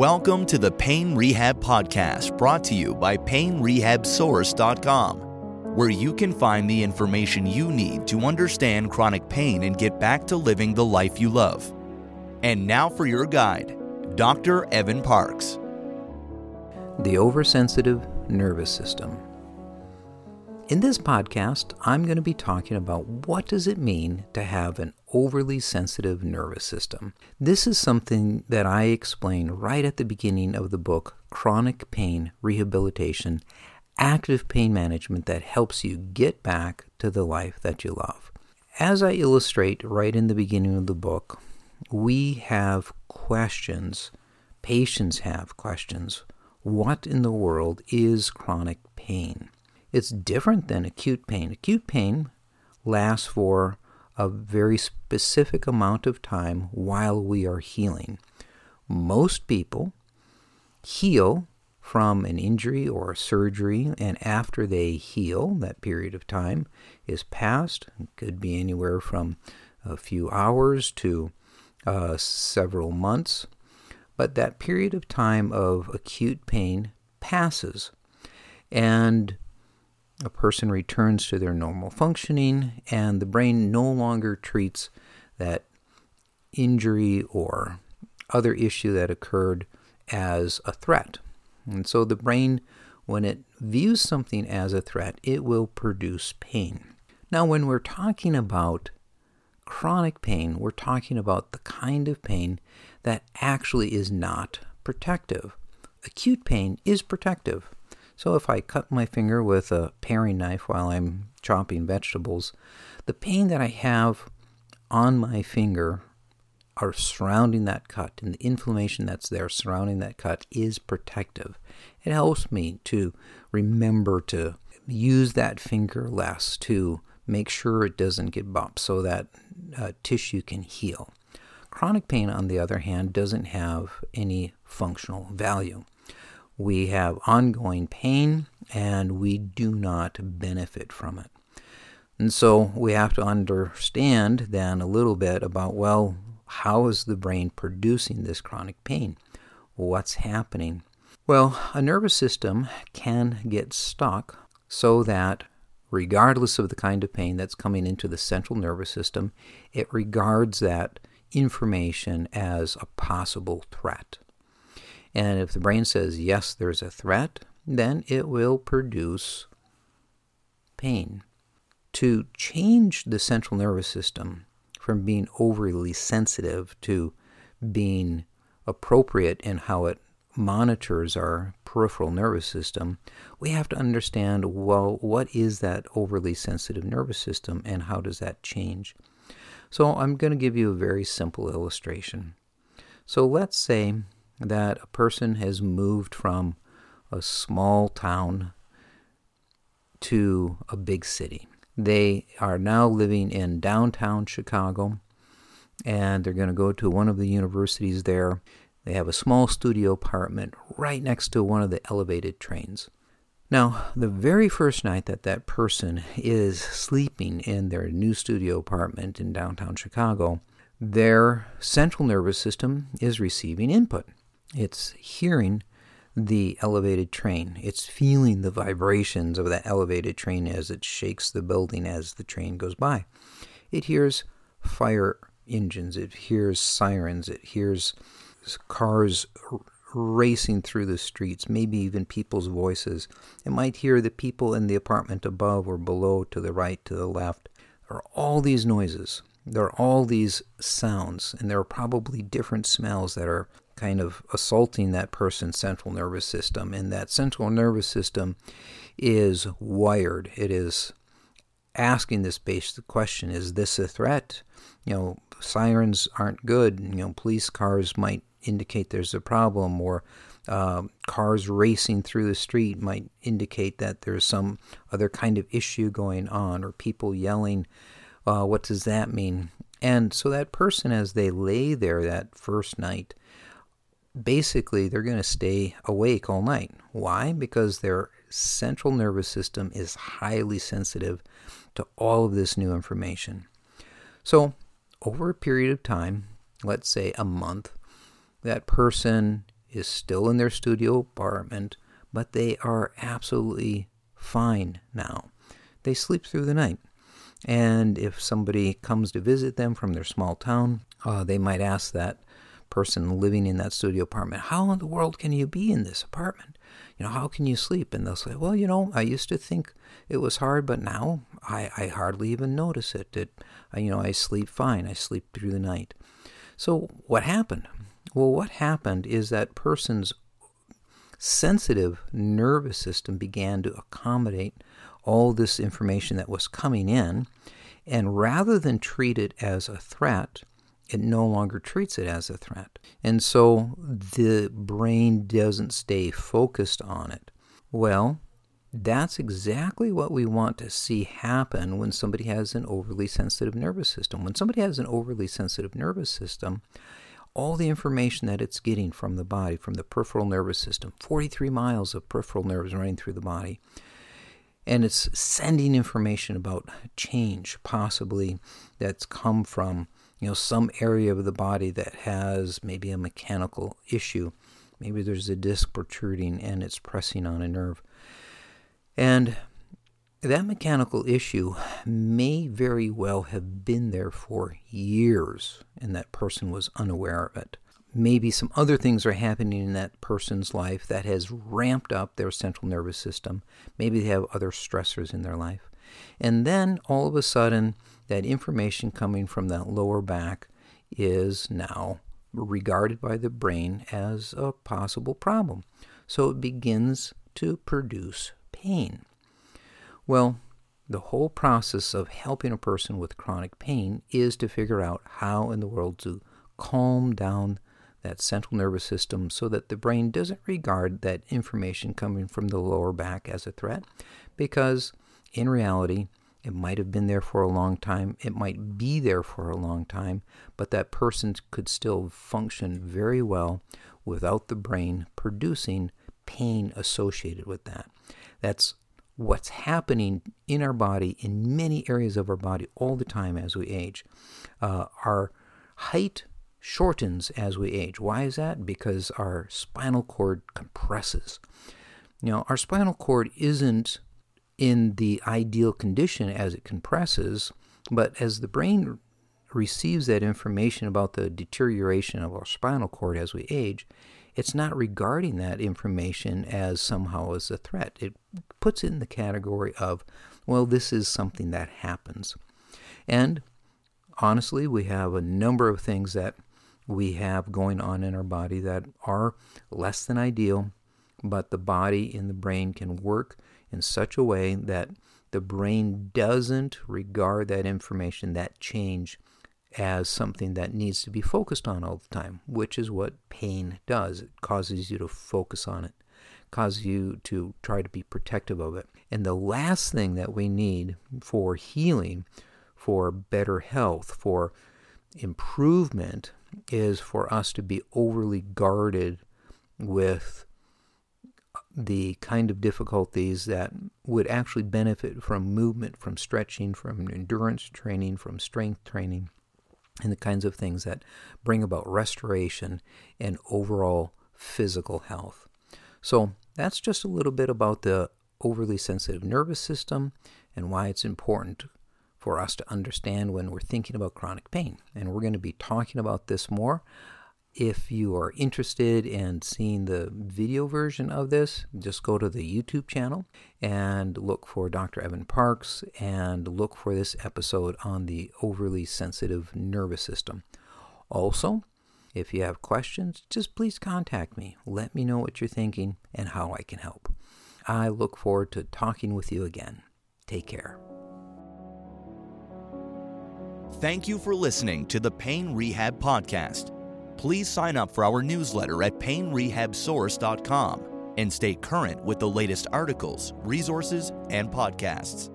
Welcome to the Pain Rehab Podcast brought to you by PainRehabSource.com, where you can find the information you need to understand chronic pain and get back to living the life you love. And now for your guide, Dr. Evan Parks. The oversensitive nervous system. In this podcast, I'm going to be talking about what does it mean to have an overly sensitive nervous system. This is something that I explain right at the beginning of the book Chronic Pain Rehabilitation Active Pain Management that helps you get back to the life that you love. As I illustrate right in the beginning of the book, we have questions, patients have questions. What in the world is chronic pain? It's different than acute pain. Acute pain lasts for a very specific amount of time while we are healing. Most people heal from an injury or surgery, and after they heal, that period of time is past. It could be anywhere from a few hours to uh, several months. But that period of time of acute pain passes. And a person returns to their normal functioning, and the brain no longer treats that injury or other issue that occurred as a threat. And so the brain, when it views something as a threat, it will produce pain. Now, when we're talking about chronic pain, we're talking about the kind of pain that actually is not protective. Acute pain is protective. So if I cut my finger with a paring knife while I'm chopping vegetables, the pain that I have on my finger are surrounding that cut and the inflammation that's there surrounding that cut is protective. It helps me to remember to use that finger less to make sure it doesn't get bumped so that uh, tissue can heal. Chronic pain, on the other hand, doesn't have any functional value we have ongoing pain and we do not benefit from it. And so we have to understand then a little bit about well, how is the brain producing this chronic pain? What's happening? Well, a nervous system can get stuck so that regardless of the kind of pain that's coming into the central nervous system, it regards that information as a possible threat. And if the brain says, yes, there's a threat, then it will produce pain. To change the central nervous system from being overly sensitive to being appropriate in how it monitors our peripheral nervous system, we have to understand well, what is that overly sensitive nervous system and how does that change? So, I'm going to give you a very simple illustration. So, let's say that a person has moved from a small town to a big city. They are now living in downtown Chicago and they're going to go to one of the universities there. They have a small studio apartment right next to one of the elevated trains. Now, the very first night that that person is sleeping in their new studio apartment in downtown Chicago, their central nervous system is receiving input. It's hearing the elevated train. It's feeling the vibrations of that elevated train as it shakes the building as the train goes by. It hears fire engines, it hears sirens, it hears cars racing through the streets, maybe even people's voices. It might hear the people in the apartment above or below, to the right, to the left. There are all these noises. There are all these sounds, and there are probably different smells that are kind of assaulting that person's central nervous system. And that central nervous system is wired. It is asking this basic question Is this a threat? You know, sirens aren't good. You know, police cars might indicate there's a problem, or uh, cars racing through the street might indicate that there's some other kind of issue going on, or people yelling. Uh, what does that mean? And so that person, as they lay there that first night, basically they're going to stay awake all night. Why? Because their central nervous system is highly sensitive to all of this new information. So, over a period of time, let's say a month, that person is still in their studio apartment, but they are absolutely fine now. They sleep through the night. And if somebody comes to visit them from their small town, uh, they might ask that person living in that studio apartment, How in the world can you be in this apartment? You know, how can you sleep? And they'll say, Well, you know, I used to think it was hard, but now I, I hardly even notice it. it you know, I sleep fine. I sleep through the night. So what happened? Well, what happened is that person's sensitive nervous system began to accommodate all this information that was coming in, and rather than treat it as a threat, it no longer treats it as a threat. And so the brain doesn't stay focused on it. Well, that's exactly what we want to see happen when somebody has an overly sensitive nervous system. When somebody has an overly sensitive nervous system, all the information that it's getting from the body, from the peripheral nervous system, 43 miles of peripheral nerves running through the body, and it's sending information about change, possibly that's come from you know some area of the body that has maybe a mechanical issue. Maybe there's a disc protruding and it's pressing on a nerve. And that mechanical issue may very well have been there for years and that person was unaware of it. Maybe some other things are happening in that person's life that has ramped up their central nervous system. Maybe they have other stressors in their life. And then all of a sudden, that information coming from that lower back is now regarded by the brain as a possible problem. So it begins to produce pain. Well, the whole process of helping a person with chronic pain is to figure out how in the world to calm down that central nervous system so that the brain doesn't regard that information coming from the lower back as a threat because in reality it might have been there for a long time it might be there for a long time but that person could still function very well without the brain producing pain associated with that that's what's happening in our body, in many areas of our body, all the time as we age. Uh, our height shortens as we age. Why is that? Because our spinal cord compresses. Know, our spinal cord isn't in the ideal condition as it compresses, but as the brain receives that information about the deterioration of our spinal cord as we age, it's not regarding that information as somehow as a threat. It puts it in the category of, well, this is something that happens. And honestly, we have a number of things that we have going on in our body that are less than ideal, but the body and the brain can work in such a way that the brain doesn't regard that information, that change, as something that needs to be focused on all the time, which is what pain does. It causes you to focus on it, causes you to try to be protective of it. And the last thing that we need for healing, for better health, for improvement, is for us to be overly guarded with the kind of difficulties that would actually benefit from movement, from stretching, from endurance training, from strength training and the kinds of things that bring about restoration and overall physical health. So, that's just a little bit about the overly sensitive nervous system and why it's important for us to understand when we're thinking about chronic pain. And we're going to be talking about this more if you are interested in seeing the video version of this, just go to the YouTube channel and look for Dr. Evan Parks and look for this episode on the overly sensitive nervous system. Also, if you have questions, just please contact me. Let me know what you're thinking and how I can help. I look forward to talking with you again. Take care. Thank you for listening to the Pain Rehab Podcast please sign up for our newsletter at painrehabsource.com and stay current with the latest articles, resources, and podcasts.